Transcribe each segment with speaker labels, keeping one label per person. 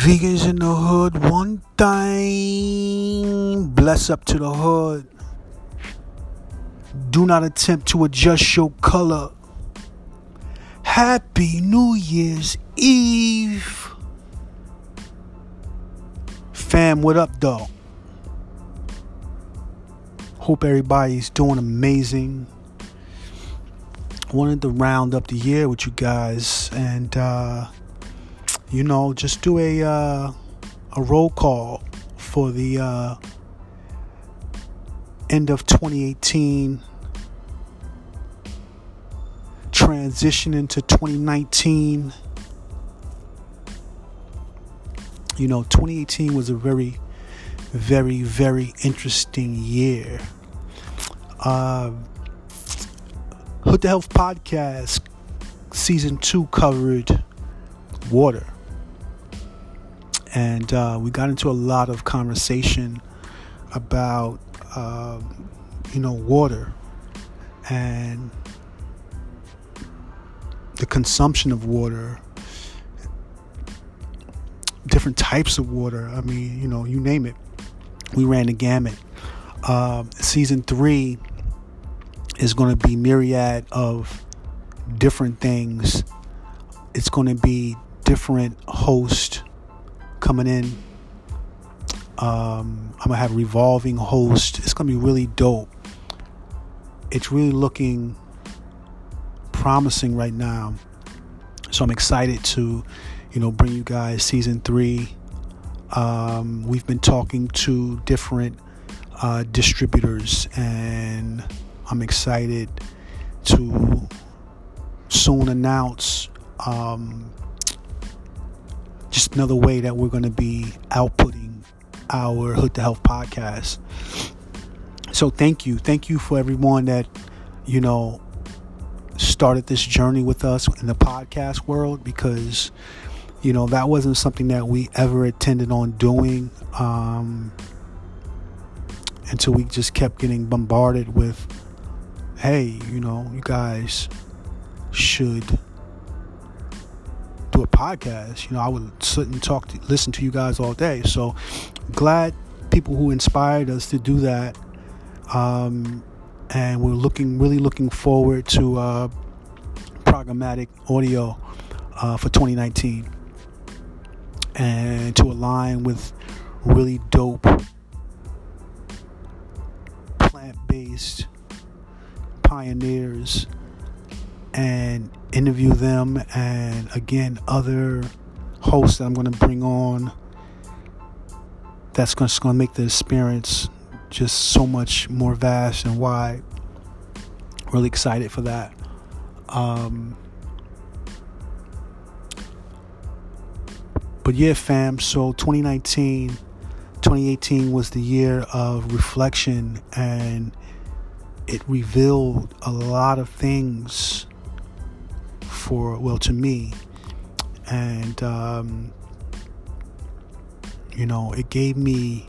Speaker 1: Vegans in the hood, one thing. Bless up to the hood. Do not attempt to adjust your color. Happy New Year's Eve. Fam, what up, though? Hope everybody's doing amazing. Wanted to round up the year with you guys and, uh, you know, just do a uh, a roll call for the uh, end of 2018, transition into 2019. You know, 2018 was a very, very, very interesting year. Uh, Hood to Health podcast season two covered water and uh, we got into a lot of conversation about uh, you know water and the consumption of water different types of water. I mean you know you name it. We ran the gamut. Uh, season three is going to be myriad of different things. It's going to be different hosts coming in. Um, I'm gonna have revolving host. It's gonna be really dope. It's really looking promising right now. So I'm excited to, you know, bring you guys season three. Um, we've been talking to different uh, distributors, and I'm excited to soon announce um, just another way that we're going to be outputting our Hood to Health podcast. So thank you. Thank you for everyone that, you know, started this journey with us in the podcast world because, you know, that wasn't something that we ever intended on doing um, until we just kept getting bombarded with, hey, you know, you guys should a podcast, you know, I would sit and talk, to, listen to you guys all day. So glad people who inspired us to do that. Um, and we're looking, really looking forward to uh, programmatic audio uh, for 2019 and to align with really dope plant based pioneers and interview them and again other hosts that I'm going to bring on. That's going to make the experience just so much more vast and wide. Really excited for that. Um, but yeah fam so 2019 2018 was the year of reflection and it revealed a lot of things for, well, to me. And, um, you know, it gave me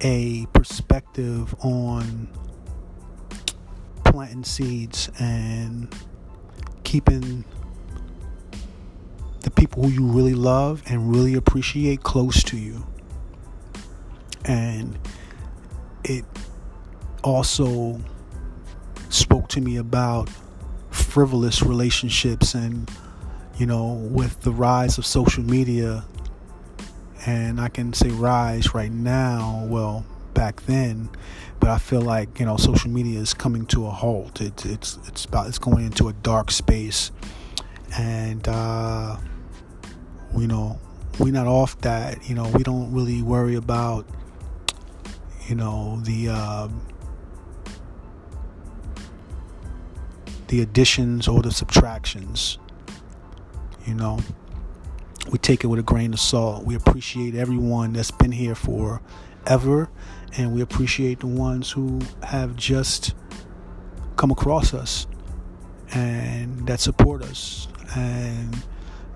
Speaker 1: a perspective on planting seeds and keeping the people who you really love and really appreciate close to you. And it also spoke to me about frivolous relationships and you know with the rise of social media. And I can say rise right now well back then but I feel like you know social media is coming to a halt. It, it's it's about it's going into a dark space. And uh, you know we're not off that you know we don't really worry about you know the um, the additions or the subtractions. You know, we take it with a grain of salt. We appreciate everyone that's been here for ever, and we appreciate the ones who have just come across us and that support us and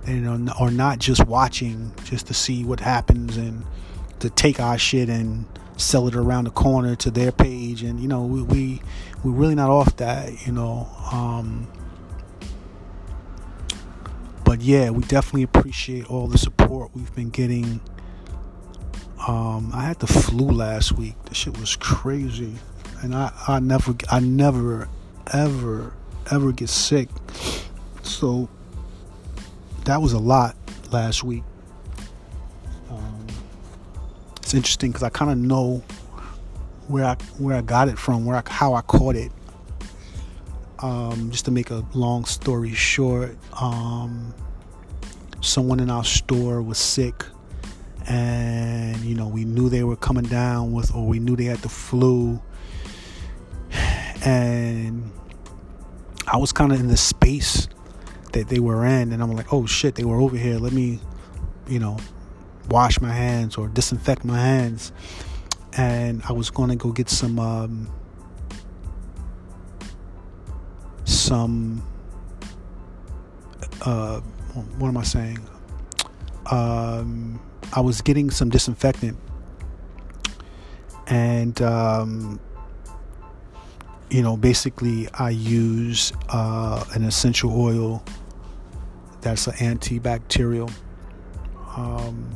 Speaker 1: you know are not just watching just to see what happens and to take our shit and sell it around the corner to their page and you know we, we we're really not off that you know um, but yeah, we definitely appreciate all the support we've been getting. Um, I had the flu last week. The shit was crazy, and I, I never, I never, ever, ever get sick. So that was a lot last week. It's interesting because I kind of know where I where I got it from, where I, how I caught it. Um, just to make a long story short, um, someone in our store was sick, and you know we knew they were coming down with, or we knew they had the flu, and I was kind of in the space that they were in, and I'm like, oh shit, they were over here. Let me, you know, wash my hands or disinfect my hands. And I was going to go get some, um, some, uh, what am I saying? Um, I was getting some disinfectant, and um, you know, basically, I use uh, an essential oil that's an antibacterial. Um,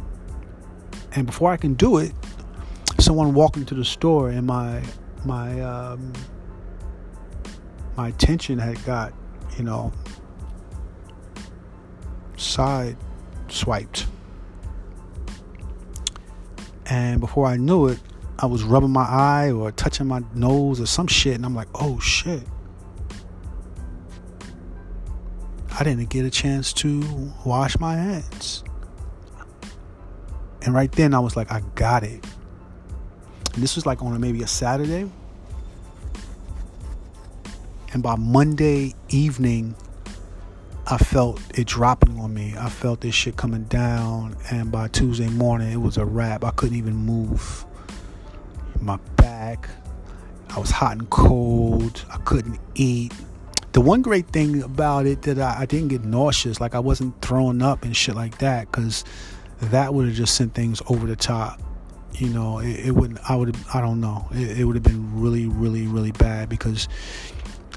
Speaker 1: and before I can do it, someone walked into the store, and my my um, my attention had got, you know, side swiped. And before I knew it, I was rubbing my eye or touching my nose or some shit, and I'm like, oh shit. I didn't get a chance to wash my hands. And right then I was like, I got it. And this was like on maybe a Saturday. And by Monday evening, I felt it dropping on me. I felt this shit coming down. And by Tuesday morning, it was a wrap. I couldn't even move. My back, I was hot and cold. I couldn't eat the one great thing about it that I, I didn't get nauseous, like I wasn't throwing up and shit like that, because that would have just sent things over the top. You know, it, it wouldn't. I would. I don't know. It, it would have been really, really, really bad because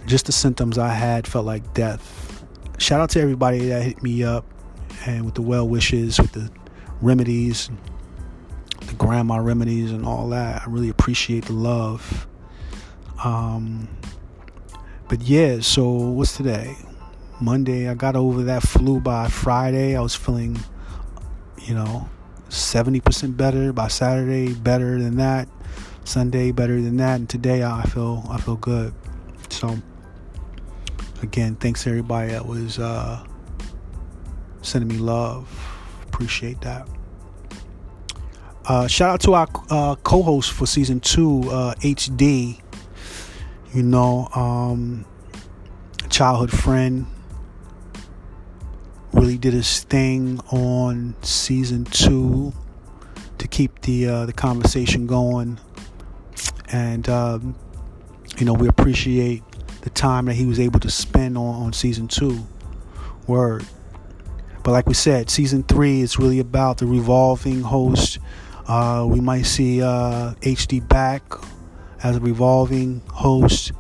Speaker 1: just the symptoms I had felt like death. Shout out to everybody that hit me up and with the well wishes, with the remedies, the grandma remedies, and all that. I really appreciate the love. Um, but yeah, so what's today? Monday. I got over that flu by Friday. I was feeling, you know, 70% better. By Saturday, better than that. Sunday, better than that. And today, I feel I feel good. So again, thanks everybody that was uh, sending me love. Appreciate that. Uh, shout out to our uh, co-host for season two, HD. Uh, you know, um, childhood friend really did his thing on season two to keep the uh, the conversation going, and um, you know we appreciate the time that he was able to spend on, on season two. Word. But like we said, season three is really about the revolving host. Uh, we might see uh, HD back as a revolving host,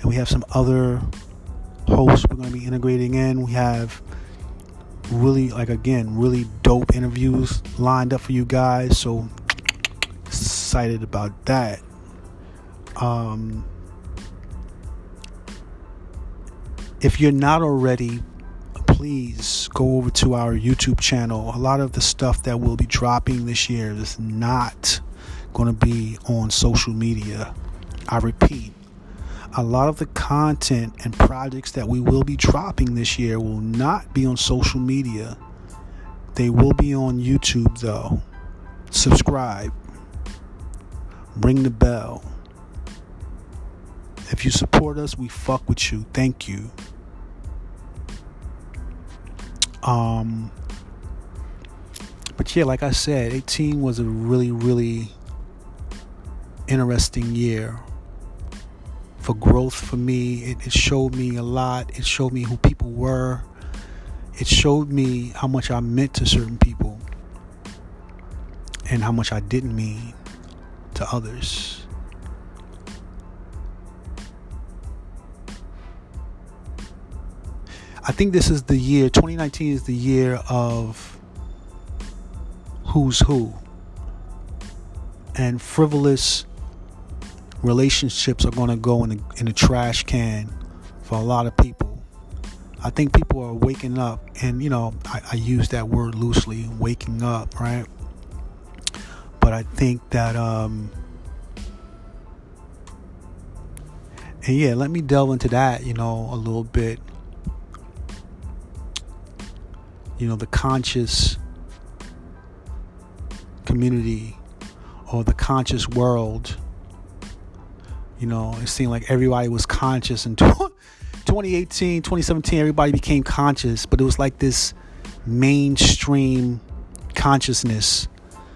Speaker 1: and we have some other hosts we're going to be integrating in. We have really, like, again, really dope interviews lined up for you guys. So excited about that. Um, if you're not already, please go over to our YouTube channel. A lot of the stuff that we'll be dropping this year is not going to be on social media. I repeat, a lot of the content and projects that we will be dropping this year will not be on social media. They will be on YouTube though. Subscribe. Ring the bell. If you support us, we fuck with you. Thank you. Um but yeah, like I said, 18 was a really, really interesting year for growth for me. It, it, showed me a lot. It showed me who people were. It showed me how much I meant to certain people and how much I didn't mean to others. I think this is the year 2019 is the year of who's who and frivolous relationships are going to go in a, in a trash can for a lot of people. I think people are waking up, and you know, I, I use that word loosely, waking up, right? But I think that, um, and yeah, let me delve into that, you know, a little bit. You know, the conscious community or the conscious world. You know, it seemed like everybody was conscious in 2018, 2017, everybody became conscious, but it was like this mainstream consciousness.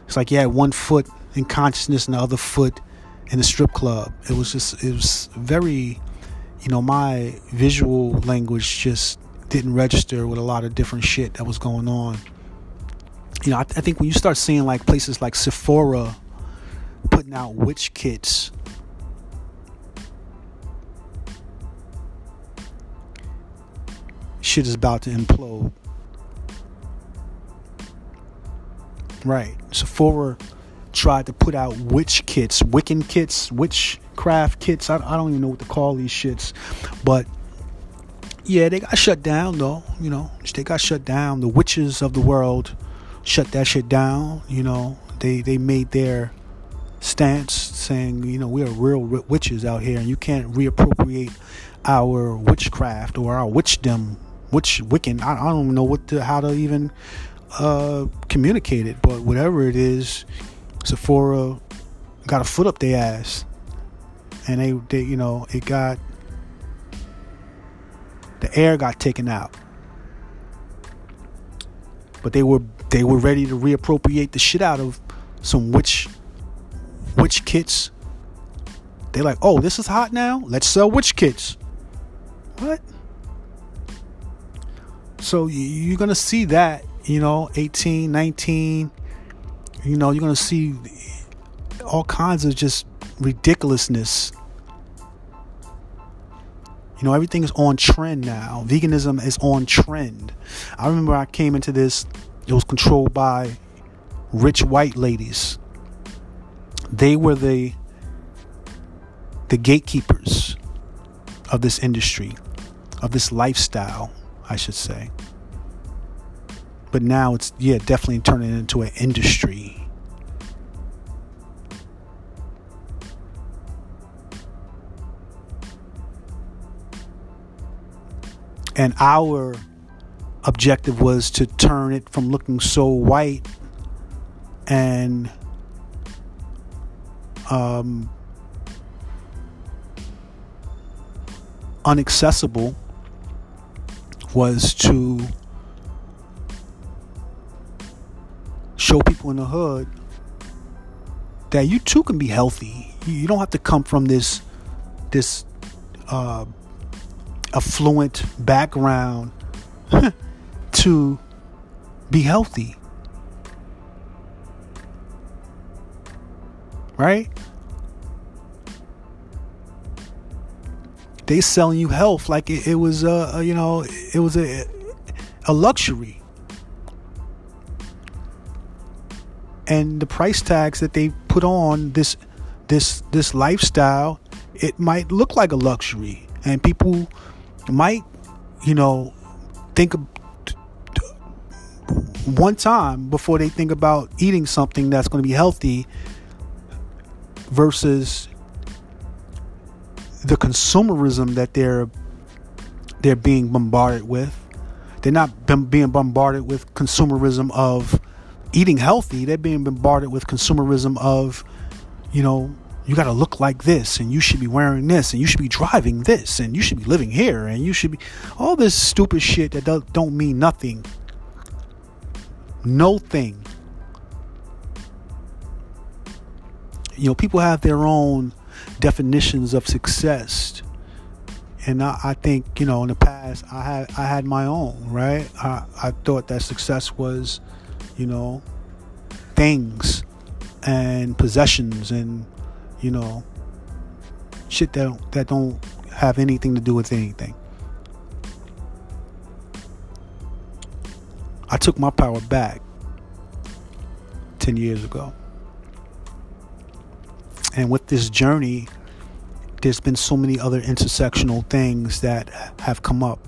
Speaker 1: It's like you had one foot in consciousness and the other foot in the strip club. It was just, it was very, you know, my visual language just didn't register with a lot of different shit that was going on. You know, I, I think when you start seeing like places like Sephora putting out witch kits shit is about to implode. Right. Sephora tried to put out witch kits, Wiccan kits, witchcraft kits. I, I don't even know what to call these shits. But yeah, they got shut down though. You know, they got shut down. The witches of the world shut that shit down. You know, they they made their stance saying, you know, we are real witches out here, and you can't reappropriate our witchcraft or our witchdom which Wiccan, I, I don't know what to, how to even uh, communicate it, but whatever it is, Sephora got a foot up their ass, and they, they, you know, it got the air got taken out, but they were they were ready to reappropriate the shit out of some witch witch kits. They're like, oh, this is hot now. Let's sell witch kits. What? So you're going to see that, you know, 18, 19, you know, you're going to see all kinds of just ridiculousness. You know, everything is on trend now. Veganism is on trend. I remember I came into this, it was controlled by rich white ladies. They were the the gatekeepers of this industry, of this lifestyle. I should say. But now it's, yeah, definitely turning into an industry. And our objective was to turn it from looking so white and um, unaccessible was to show people in the hood that you too can be healthy. You don't have to come from this this uh, affluent background to be healthy. Right? They selling you health like it, it was a, a, you know it was a a luxury. And the price tags that they put on this this this lifestyle it might look like a luxury. And people might you know think one time before they think about eating something that's going to be healthy versus the consumerism that they're they're being bombarded with. They're not being bombarded with consumerism of eating healthy. They're being bombarded with consumerism of, you know, you got to look like this and you should be wearing this and you should be driving this and you should be living here and you should be all this stupid shit that don't, mean nothing. No thing. You know, people have their own definitions of success. And I, I, think, you know, in the past I had I had my own, right? I, I thought that success was, you know, things and possessions and, you know, shit that that don't have anything to do with anything. I took my power back 10 years ago. And with this journey, there's been so many other intersectional things that have come up.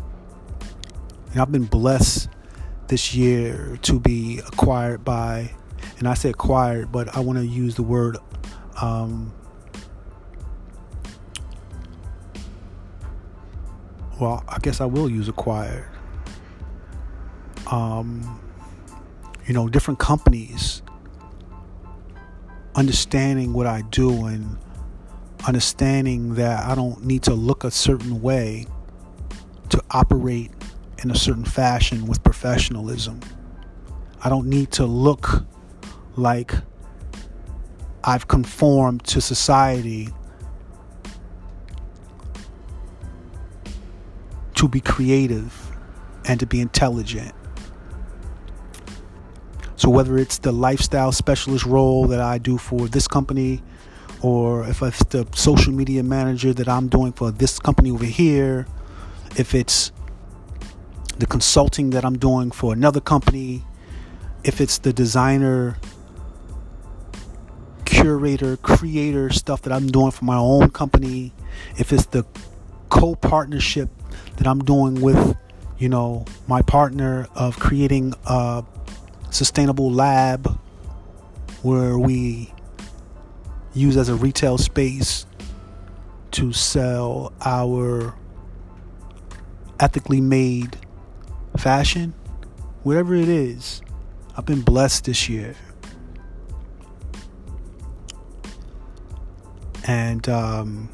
Speaker 1: And I've been blessed this year to be acquired by, and I say acquired, but I want to use the word um, well, I guess I will use acquired. Um, you know, different companies understanding what I do and understanding that I don't need to look a certain way to operate in a certain fashion with professionalism. I don't need to look like I've conformed to society to be creative and to be intelligent. So, whether it's the lifestyle specialist role that I do for this company, or if it's the social media manager that I'm doing for this company over here, if it's the consulting that I'm doing for another company, if it's the designer, curator, creator stuff that I'm doing for my own company, if it's the co partnership that I'm doing with, you know, my partner of creating a sustainable lab where we use as a retail space to sell our ethically made fashion, whatever it is. I've been blessed this year. And um,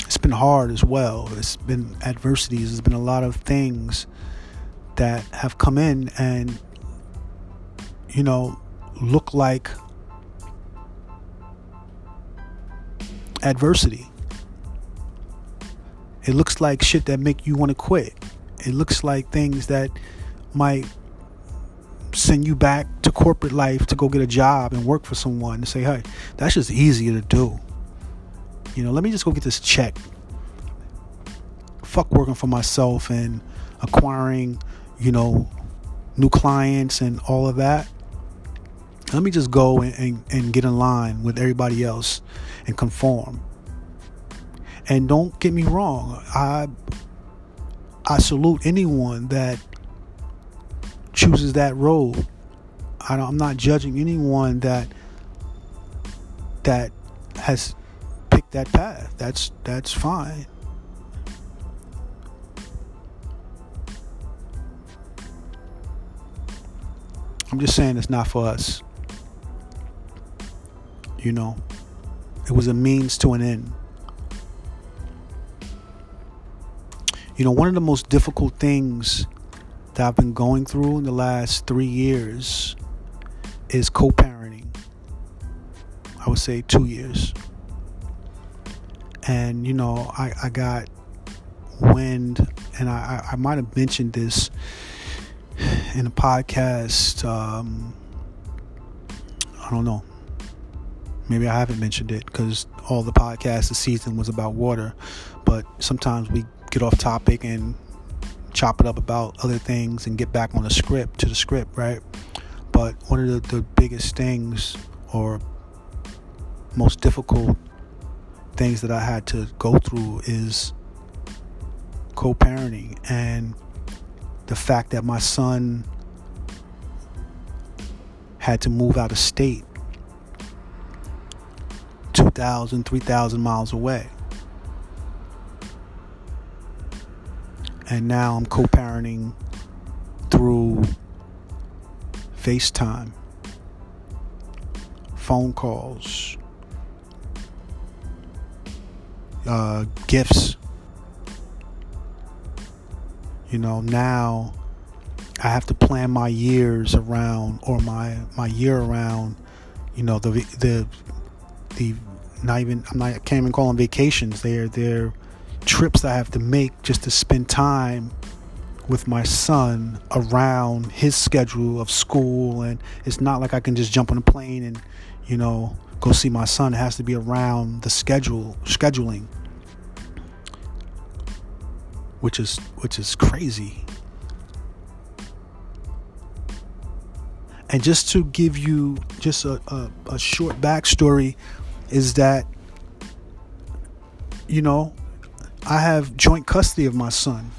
Speaker 1: it's been hard as well. It's been adversities. There's been a lot of things that have come in and, you know, look like adversity. It looks like shit that make you want to quit. It looks like things that might send you back to corporate life to go get a job and work for someone and say, hey, that's just easier to do. You know, let me just go get this check. Fuck working for myself and acquiring, you know, new clients and all of that. Let me just go and, and, and get in line with everybody else and conform. And don't get me wrong, I I salute anyone that chooses that road. I am not judging anyone that that has picked that path. That's that's fine. I'm just saying it's not for us. You know, it was a means to an end. You know, one of the most difficult things that I've been going through in the last three years is co parenting. I would say two years and you know I, I got wind and I, I, might have mentioned this in a podcast um, I don't know. Maybe I haven't mentioned it because all the podcasts this season was about water but sometimes we get off topic and chop it up about other things and get back on the script to the script right? But one of the, the biggest things or most difficult things that I had to go through is co parenting and the fact that my son had to move out of state 2,000, 3,000 miles away. And now I'm co parenting through FaceTime, phone calls, uh, gifts. You know, now I have to plan my years around or my my year around. You know, the the the not even I'm not I can't even call them vacations. They're they're trips I have to make just to spend time with my son around his schedule of school and it's not like I can just jump on a plane and you know go see my son. It has to be around the schedule scheduling, which is which is crazy. And just to give you just a, a, a short backstory, is that you know I have joint custody of my son,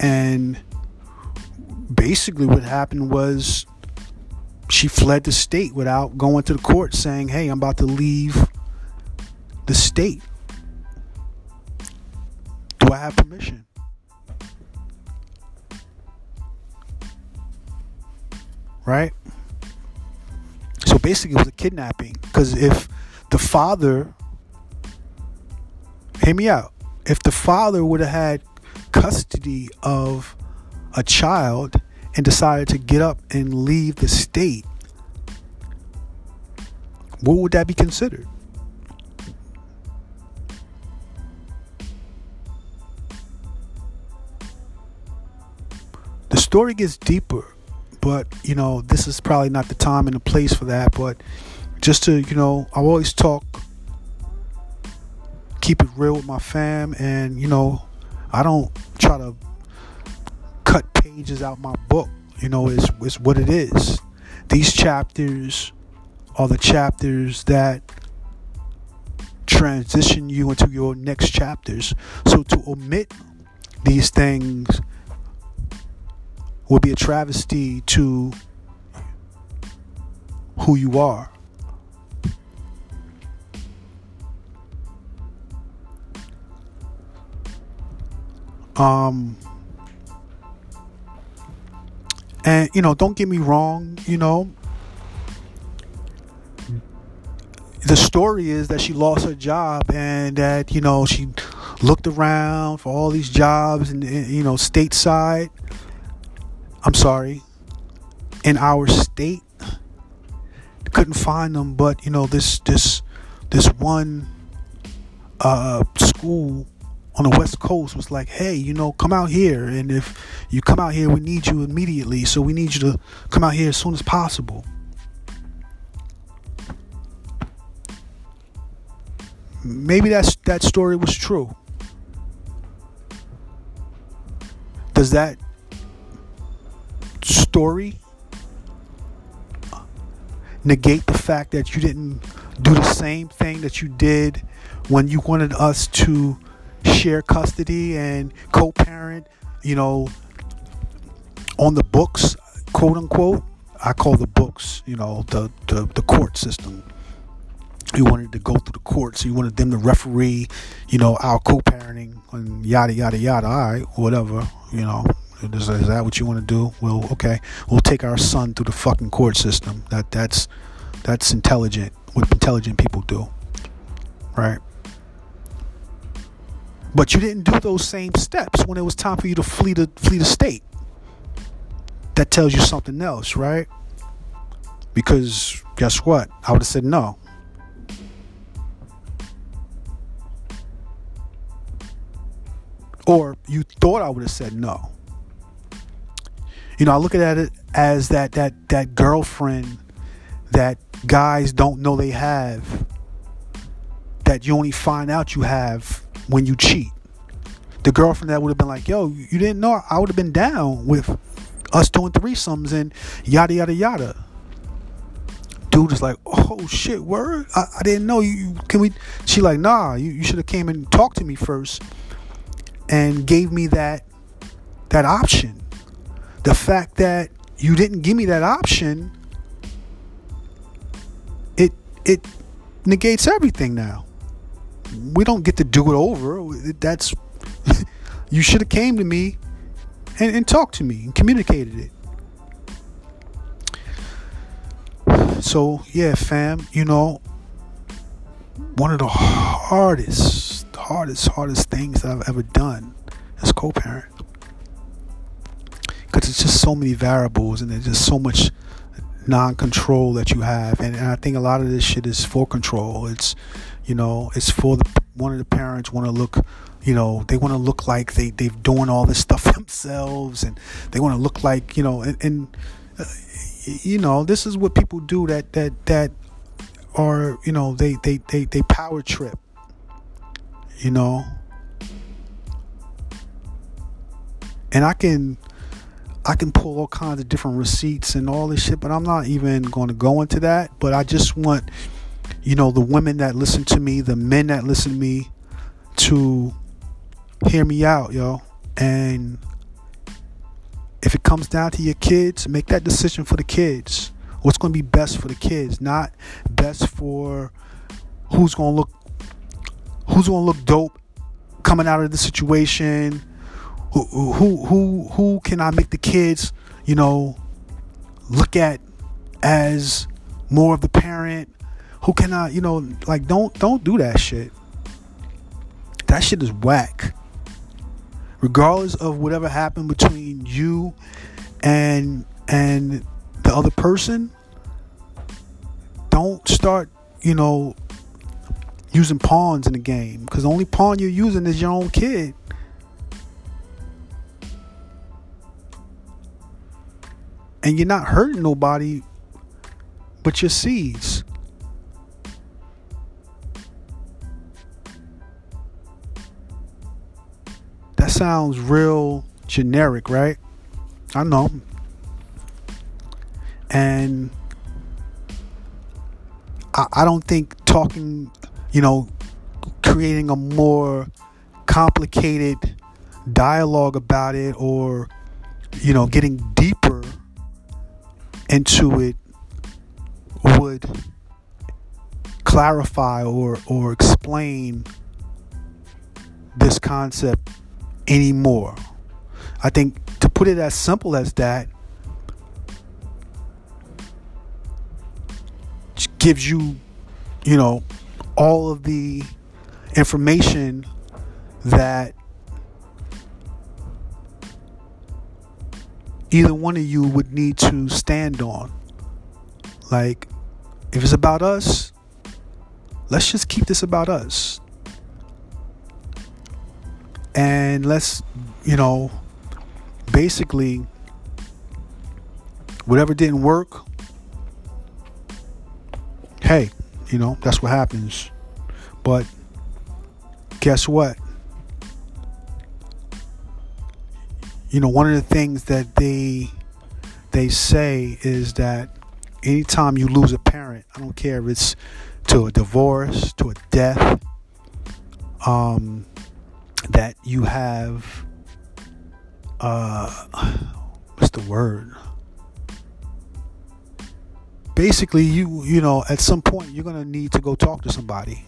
Speaker 1: and basically what happened was she fled the state without going to the court saying, "Hey, I'm about to leave the state." I have permission? Right? So basically, it was a kidnapping. Because if the father, hear me out, if the father would have had custody of a child and decided to get up and leave the state, what would that be considered? Story gets deeper, but you know, this is probably not the time and the place for that. But just to, you know, I always talk, keep it real with my fam, and you know, I don't try to cut pages out my book. You know, it's, it's what it is. These chapters are the chapters that transition you into your next chapters. So to omit these things would be a travesty to who you are. Um, and you know, don't get me wrong, you know, the story is that she lost her job and that you know she looked around for all these jobs and you know stateside I'm sorry, in our state. Couldn't find them, but you know this this this one uh, school on the west coast was like, hey, you know, come out here, and if you come out here, we need you immediately. So we need you to come out here as soon as possible. Maybe that's that story was true. Does that story negate the fact that you didn't do the same thing that you did when you wanted us to share custody and co-parent you know on the books quote unquote. I call the books you know the the, the court system. You wanted to go through the courts. You wanted them to referee you know our co-parenting and yada yada yada. All right whatever you know is, is that what you want to do? Well, okay, we'll take our son through the fucking court system. That that's that's intelligent. What intelligent people do, right? But you didn't do those same steps when it was time for you to flee the flee the state. That tells you something else, right? Because guess what? I would have said no. Or you thought I would have said no. You know, I look at it as that that that girlfriend that guys don't know they have that you only find out you have when you cheat. The girlfriend that would have been like, "Yo, you didn't know I would have been down with us doing threesomes and yada yada yada." Dude is like, "Oh shit, word! I, I didn't know you. Can we?" She like, "Nah, you, you should have came and talked to me first and gave me that that option." The fact that you didn't give me that option it it negates everything now. We don't get to do it over. That's you should have came to me and, and talked to me and communicated it. So yeah fam you know one of the hardest hardest hardest things i've ever done as co-parent it's just so many variables and there's just so much non-control that you have. And, and, i think a lot of this shit is for control. It's you know it's for the one of the parents want to look you know they want to look like they they've doing all this stuff themselves and they want to look like you know and, and uh, you know this is what people do that that that are you know they they they, they power trip you know? And i can I can pull all kinds of different receipts and all this shit, but I'm not even going to go into that. But I just want, you know, the women that listen to me, the men that listen to me, to hear me out, yo. And if it comes down to your kids, make that decision for the kids. What's going to be best for the kids, not best for who's going to look who's going to look dope coming out of the situation. Who who who who can I make the kids, you know, look at as more of the parent? Who can I, you know, like don't don't do that shit. That shit is whack regardless of whatever happened between you and and the other person don't start you know using pawns in the game because the only pawn you're using is your own kid and you're not hurting nobody but your seeds That sounds real generic, right? I know. And I, I don't think talking, you know, creating a more complicated dialogue about it or, you know, getting deeper into it would clarify or, or explain this concept anymore. I think to put it as simple as that gives you, you know, all of the information that either one of you would need to stand on. Like, if it's about us, let's just keep this about us. And let's you know basically whatever didn't work hey you know that's what happens. But guess what you know one of the things that they they say is that anytime you lose a parent i don't care if it's to a divorce to a death um that you have uh what's the word? Basically you you know at some point you're to need to go talk to somebody.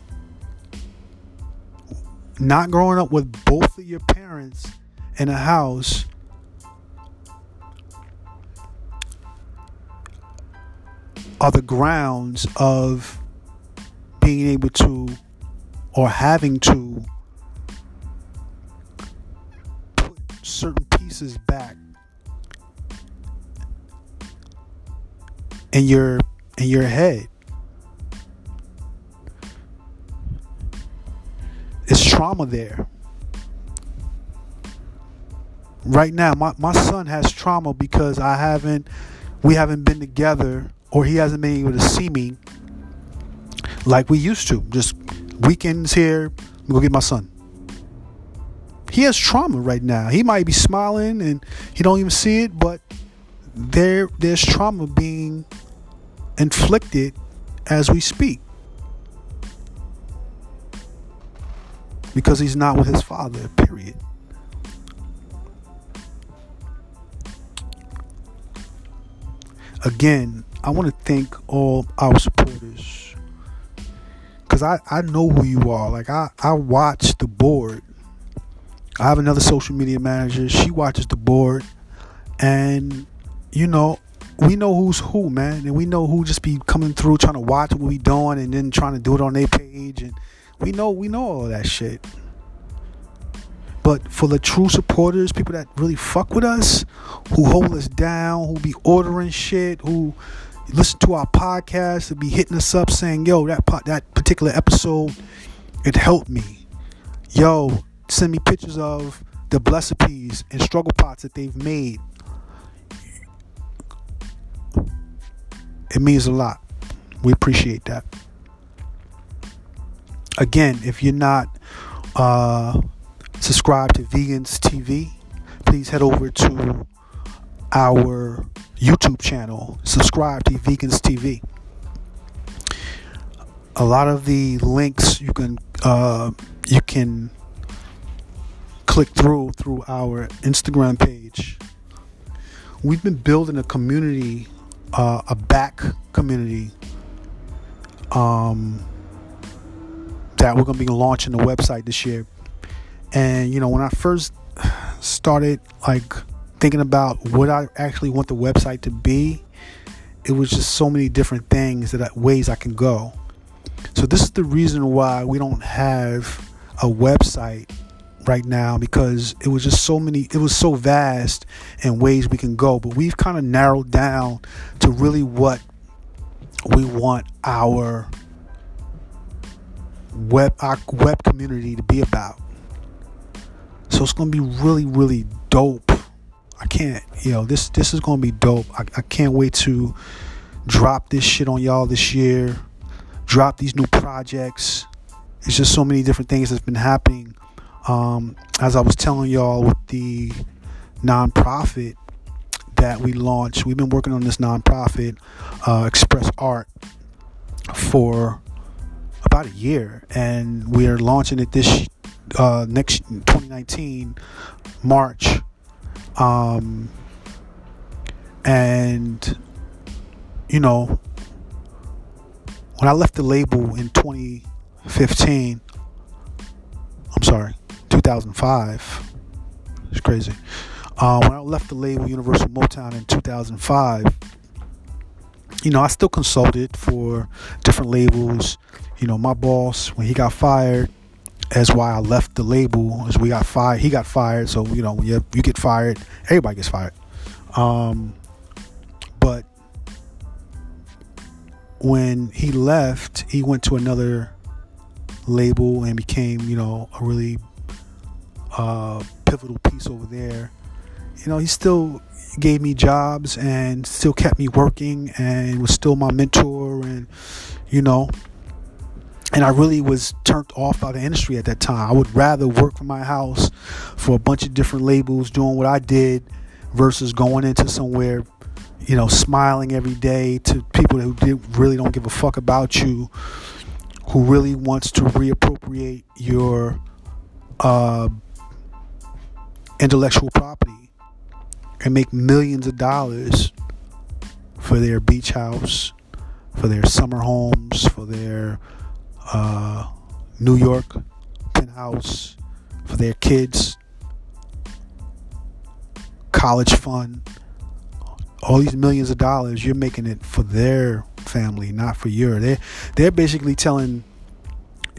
Speaker 1: Not growing up with both of your parents in a house are the grounds of being able to or having to put certain pieces back in your in your head. It's trauma there. Right now, my, my son has trauma because I haven't we haven't been together or he hasn't been able to see me like we used to. Just weekends here, go get my son he has trauma right now. He might be smiling and he don't even see it, but there there's trauma being inflicted as we speak. Because he's not with his father, period. Again, I want to thank all our supporters. Cause I, I know who you are. Like I, I watch the board I have another social media manager. She watches the board, and you know, we know who's who, man, and we know who just be coming through trying to watch what we doing, and then trying to do it on their page, and we know we know all that shit. But for the true supporters, people that really fuck with us, who hold us down, who be ordering shit, who listen to our podcast, and be hitting us up saying, "Yo, that that particular episode, it helped me." Yo, send me pictures of the Blessed and struggle pots that they've made. It means a lot. We appreciate that. Again, if you're not uh, subscribed to Vegans TV, please head over to our YouTube channel. Subscribe to Vegans TV. A lot of the links you can uh, you can click through through our Instagram page. We've been building a community, uh, a back community, um, that we're going to be launching the website this year. And you know, when I first started like thinking about what I actually want the website to be, it was just so many different things that I, ways I can go. So this is the reason why we don't have a website right now because it was just so many it was so vast in ways we can go but we've kind of narrowed down to really what we want our web our web community to be about so it's gonna be really really dope i can't know this this is gonna be dope. I, I can't wait to drop this shit on y'all this year drop these new projects. It's just so many different things that's been happening. Um, as I was telling y'all with the nonprofit that we launched, we've been working on this nonprofit, uh, Express Art, for about a year, and we are launching it this uh, next 2019 March. Um, and you know, when I left the label in 2015, I'm sorry, 2005. It's crazy. Uh, when I left the label Universal Motown in 2005, you know, I still consulted for different labels. You know, my boss, when he got fired, that's why I left the label. As we got fired, he got fired. So you know, when you, you get fired, everybody gets fired. Um, but when he left, he went to another label and became, you know, a really uh, pivotal piece over there. You know, he still gave me jobs and still kept me working and was still my mentor and you know and I really was turned off by the industry at that time. I would rather work from my house for a bunch of different labels doing what I did versus going into somewhere, you know, smiling every day to people who really don't give a fuck about you, who really wants to reappropriate your uh, intellectual property and make millions of dollars for their beach house, for their summer homes, for their uh, New York penthouse, for their kids, college fund. All these millions of dollars, you're making it for their family, not for your. They're, they're basically telling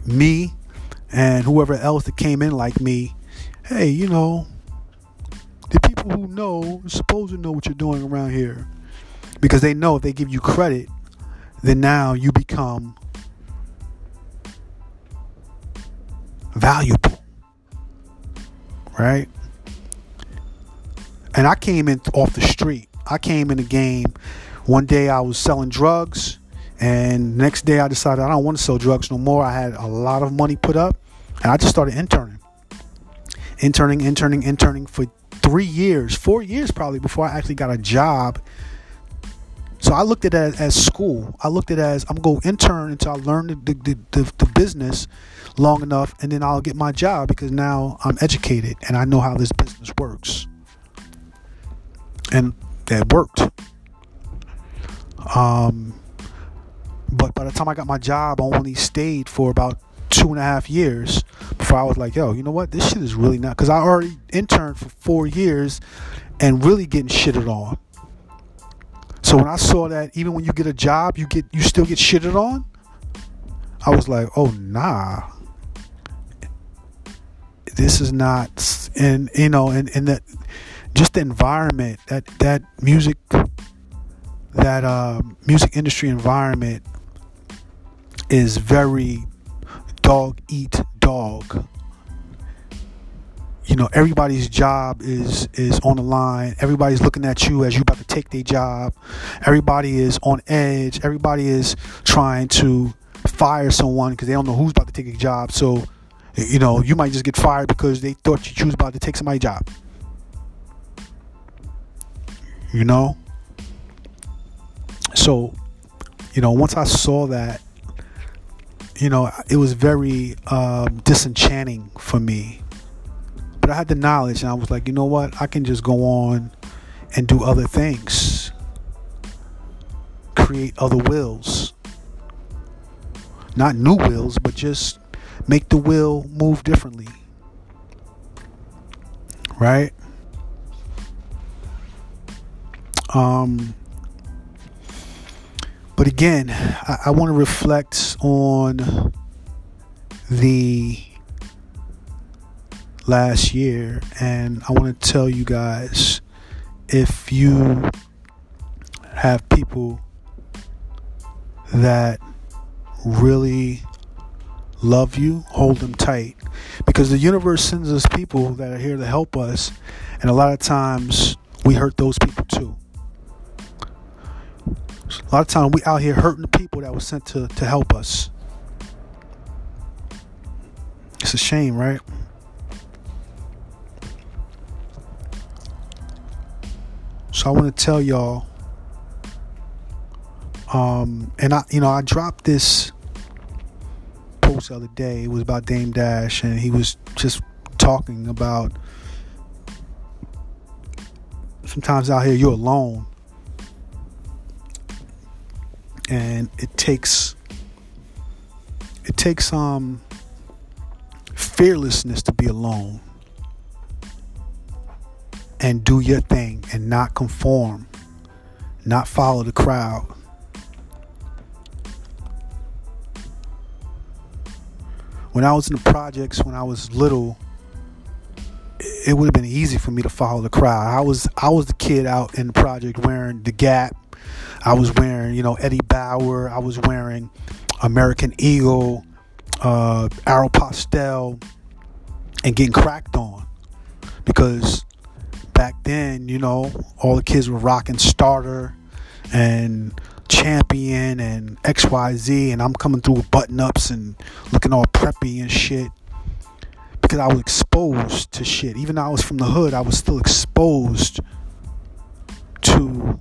Speaker 1: me and whoever else that came in like me, hey, you know, the people who know supposed to know what you're doing around here because they know if they give you credit then now you become valuable right? And i came in off the street. I came in the game. One day i was selling drugs and next day i decided i don't want to sell drugs no more. I had a lot of money put up and i just started interning. Interning interning interning for three years, four years probably before I actually got a job. So I looked at it as, school. I looked at it as I'm going to intern until I learn the, the, the, the business long enough, and then I'll get my job because now I'm educated and I know how this business works. And that worked. Um, but by the time I got my job, I only stayed for about two and a half years before I was like, yo, you know what? This shit is really not. Because I already interned for four years and really getting shitted on. So when I saw that even when you get a job, you get you still get shitted on, I was like, oh nah. This is not and you know, and, and that just the environment, that that music that uh, music industry environment is very dog eat dog. You know, everybody's job is is on the line. Everybody's looking at you as you about to take their job. Everybody is on edge. Everybody is trying to fire someone because they don't know who's about to take a job. So, you know, you might just get fired because they thought you was about to take somebody's job. you know? So, you know, once I saw that, you know, it was very um, disenchanting for me. But I had the knowledge, and I was like, you know what? I can just go on and do other things, create other wills. Not new wills, but just make the will move differently. Right? Um, but again, I, I want to reflect on the last year, and I want to tell you guys if you have people that really love you, hold them tight. Because the universe sends us people that are here to help us, and a lot of times we hurt those people too. A lot of times we out here hurting the people that were sent to, to help us. It's a shame, right? So I want to tell y'all, um, and I, you know, I dropped this post the other day. It was about Dame Dash, and he was just talking about sometimes out here you're alone, and it takes it takes um fearlessness to be alone and do your thing and not conform, not follow the crowd. When I was in the projects when I was little, it would have been easy for me to follow the crowd. I was I was the kid out in the project wearing the Gap. I was wearing, you know, Eddie Bauer. I was wearing American Eagle, uh, Aeropostale, and getting cracked on because back then, you know, all the kids were rocking starter and champion and XYZ, and I'm coming through with button ups and looking all preppy and shit because I was exposed to shit. Even though I was from the hood, I was still exposed to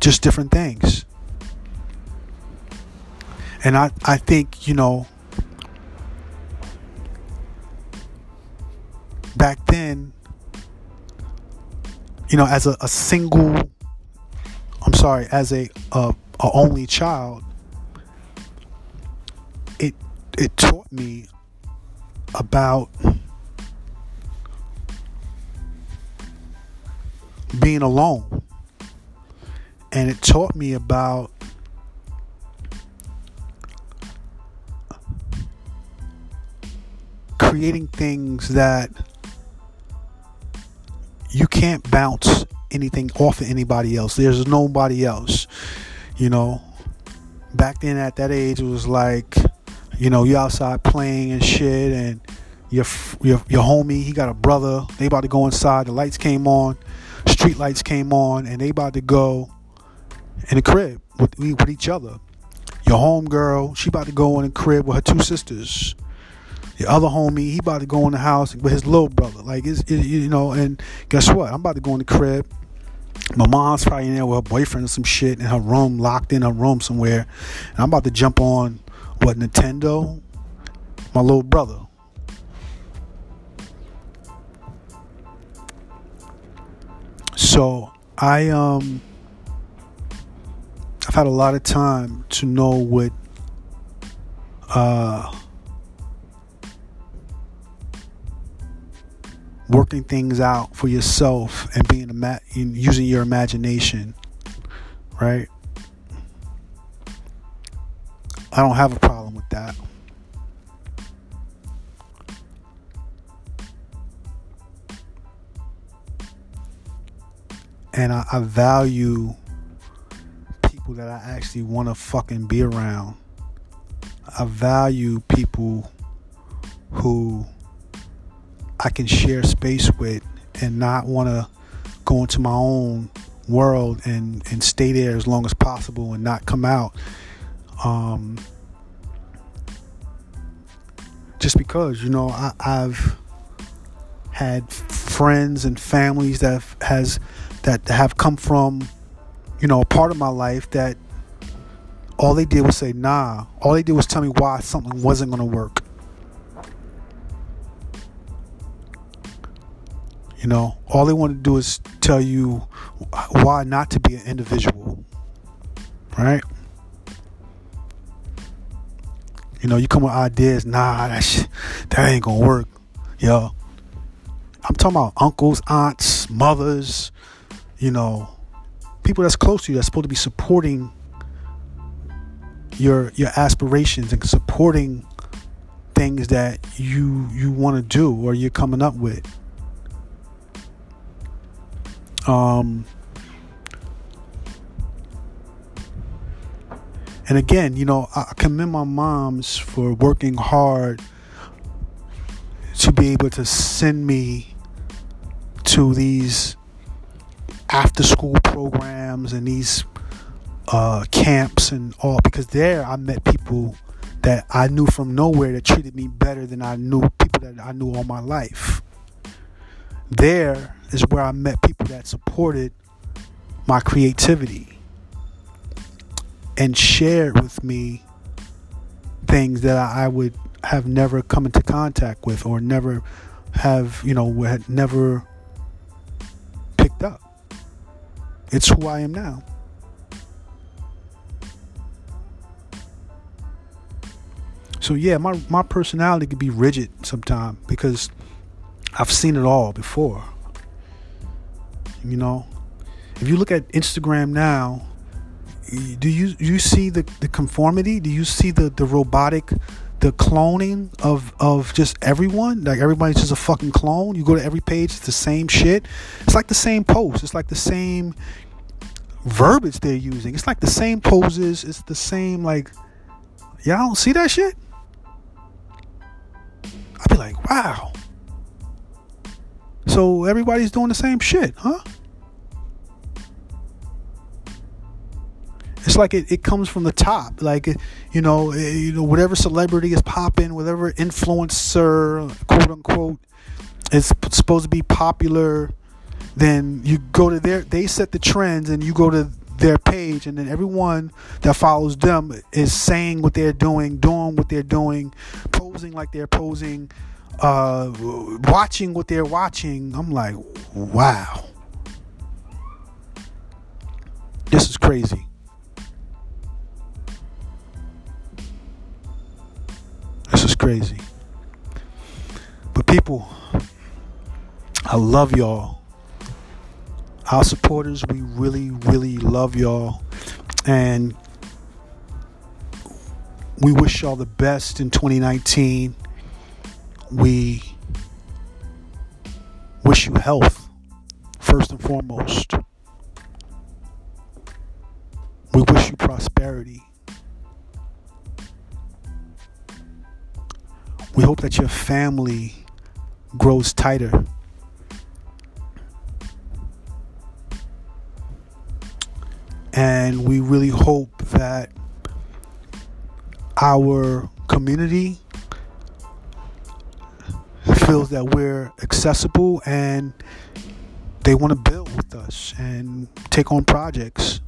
Speaker 1: just different things. And I, I think, you know, back then, you know, as a, a single, I'm sorry, as a, a, a only child, it it taught me about being alone, and it taught me about creating things that you can't bounce anything off of anybody else. There's nobody else. You know, back then at that age, it was like, you know, you outside playing and shit, and your your your homie, he got a brother. They about to go inside. The lights came on, street lights came on, and they about to go in the crib with with each other. Your home girl, she about to go in the crib with her two sisters the other homie, he about to go in the house with his little brother. Like it's, it, you know, and guess what? I'm about to go in the crib. My mom's probably in there with her boyfriend or some shit in her room, locked in her room somewhere. And I'm about to jump on what Nintendo, my little brother. So I um I've had a lot of time to know what uh working things out for yourself and being ima- using your imagination, right? I don't have a problem with that. And I, I value people that I actually want to fucking be around. I value people who I can share space with and not want to go into my own world and, and stay there as long as possible and not come out. Um, just because, you know, I, I've had friends and families that has that have come from, you know, a part of my life that all they did was say, nah. All they did was tell me why something wasn't going to work. You know, all they want to do is tell you why not to be an individual. Right? You know, you come with ideas, nah, that shit, that ain't gonna work. Yo. I'm talking about uncles, aunts, mothers, you know, people that's close to you that's supposed to be supporting your your aspirations and supporting things that you you want to do or you're coming up with. Um, and again, you know, I commend my moms for working hard to be able to send me to these after school programs and these uh, camps and all because there I met people that I knew from nowhere that treated me better than I knew people that I knew all my life. There is where I met people that supported my creativity and shared with me things that I would have never come into contact with or never have, you know, had never picked up. It's who I am now. So yeah, my my personality could be rigid sometimes because I've seen it all before. You know, if you look at Instagram now, do you you see the, the conformity? Do you see the, the robotic, the cloning of of just everyone? Like everybody's just a fucking clone. You go to every page, it's the same shit. It's like the same post. It's like the same verbiage they're using. It's like the same poses. It's the same like. Y'all don't see that shit? I'd be like, wow. So everybody's doing the same shit, huh? It's like it, it comes from the top, like you know, eh, you know, whatever celebrity is popping, whatever influencer, quote unquote, is supposed to be popular. Then you go to their, they set the trends, and you go to their page, and then everyone that follows them is saying what they're doing, doing what they're doing, posing like they're posing, uh, watching what they're watching. I'm like, wow, this is crazy. This is crazy. But people, I love y'all. Our supporters, we really, really love y'all. And we wish y'all the best in 2019. We wish you health, first and foremost. We wish you prosperity. We hope that your family grows tighter. And we really hope that our community feels that we're accessible and they want to build with us and take on projects.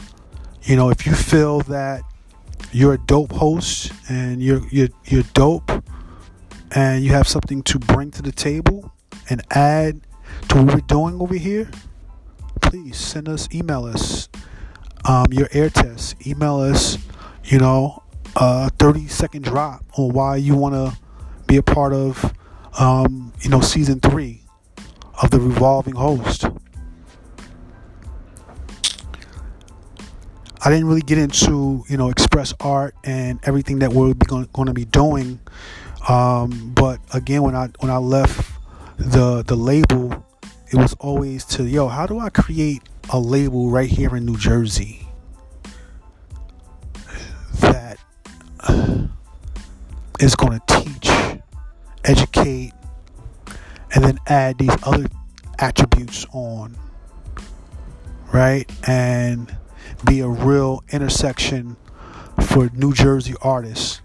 Speaker 1: You know, if you feel that you're a dope host and you're you're you're dope and you have something to bring to the table and add to what we're doing over here, please send us, email us um, your air test. Email us, you know, a 30 second drop on why you want to be a part of, um, you know, season three of the revolving host. I didn't really get into, you know, express art and everything that we're going to be doing um, but again, when I when I left the the label, it was always to yo, how do I create a label right here in New Jersey that is going to teach, educate, and then add these other attributes on, right? And be a real intersection for New Jersey artists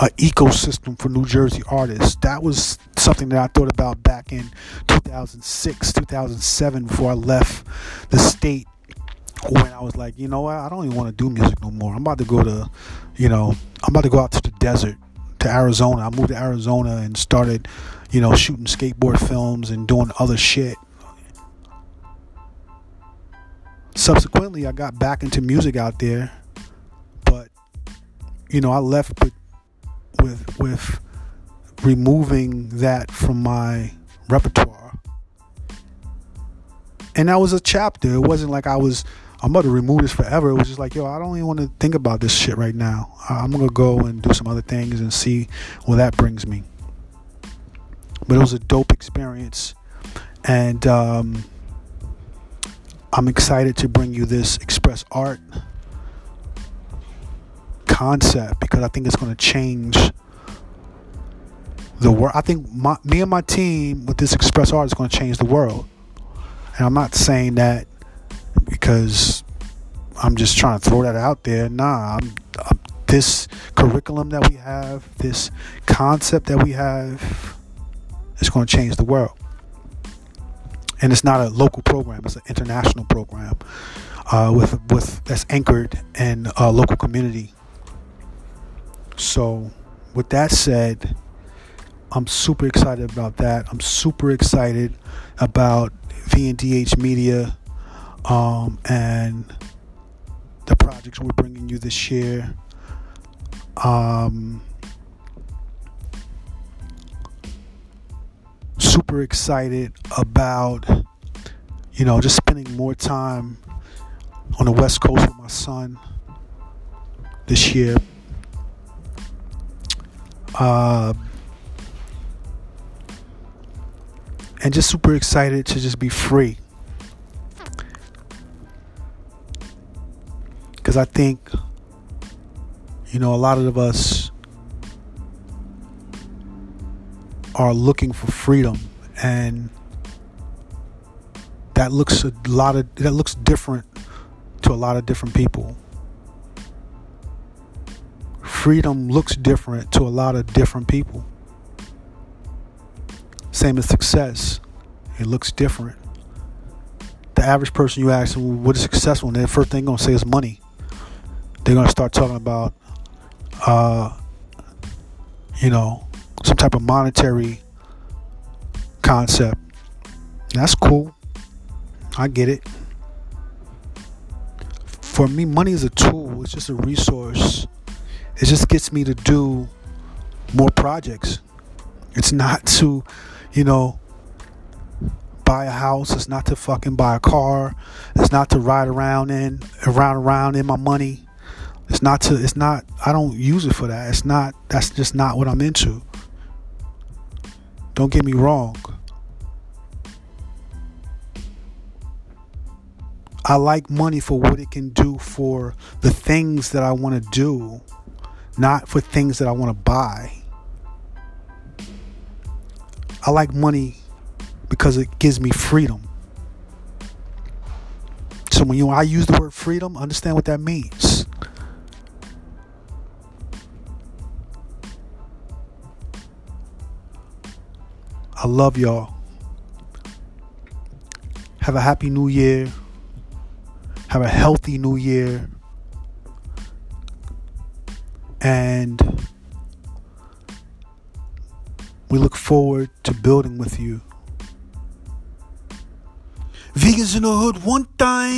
Speaker 1: an ecosystem for New Jersey artists. That was something that I thought about back in 2006, 2007, before I left the state. When I was like, you know what, I don't even want to do music no more. I'm about to go to, you know, I'm about to go out to the desert, to Arizona. I moved to Arizona and started, you know, shooting skateboard films and doing other shit. Subsequently, I got back into music out there, but you know, I left with with with removing that from my repertoire. And that was a chapter. It wasn't like I was I'm about to remove this forever. It was just like, yo, I don't even want to think about this shit right now. I'm gonna go and do some other things and see where that brings me. But it was a dope experience, and um, I'm excited to bring you this express art concept because I think it's to change the world. I think my, me and my team with this express art is to change the world. And I'm not saying that because I'm just trying to throw that out there. Nah, I'm, I'm, this curriculum that we have, this concept that we have, is going to change the world. And it's not a local program; it's an international program uh, with with that's anchored in a local community. So, with that said, I'm super excited about that. I'm super excited about VNDH Media um, and the projects we're bringing you this year. Um, super excited about, you know, just spending more time on the West Coast with my son this year. Uh, and just super excited to just be free. Because I think, you know, a lot of us are looking for freedom and that looks a lot of that looks different to a lot of different people freedom looks different to a lot of different people same as success. It looks different. The average person you ask what is successful, and the first thing they're gonna say is money. They're gonna start talking about, uh, you know, some type of monetary concept. That's cool. I get it. For me, money is a tool. It's just a resource. It just gets me to do more projects. It's not to you know, buy a house. It's not to fucking buy a car. It's not to ride around in, around, around in my money. It's not to, it's not, I don't use it for that. It's not, that's just not what I'm into. Don't get me wrong. I like money for what it can do for the things that I want to do, not for things that I want to buy. I like money because it gives me freedom. So when you I use the word freedom, understand what that means. I love y'all. Have a happy new year. Have a healthy new year. And we look forward to building with you. Vegans in the Hood, one time.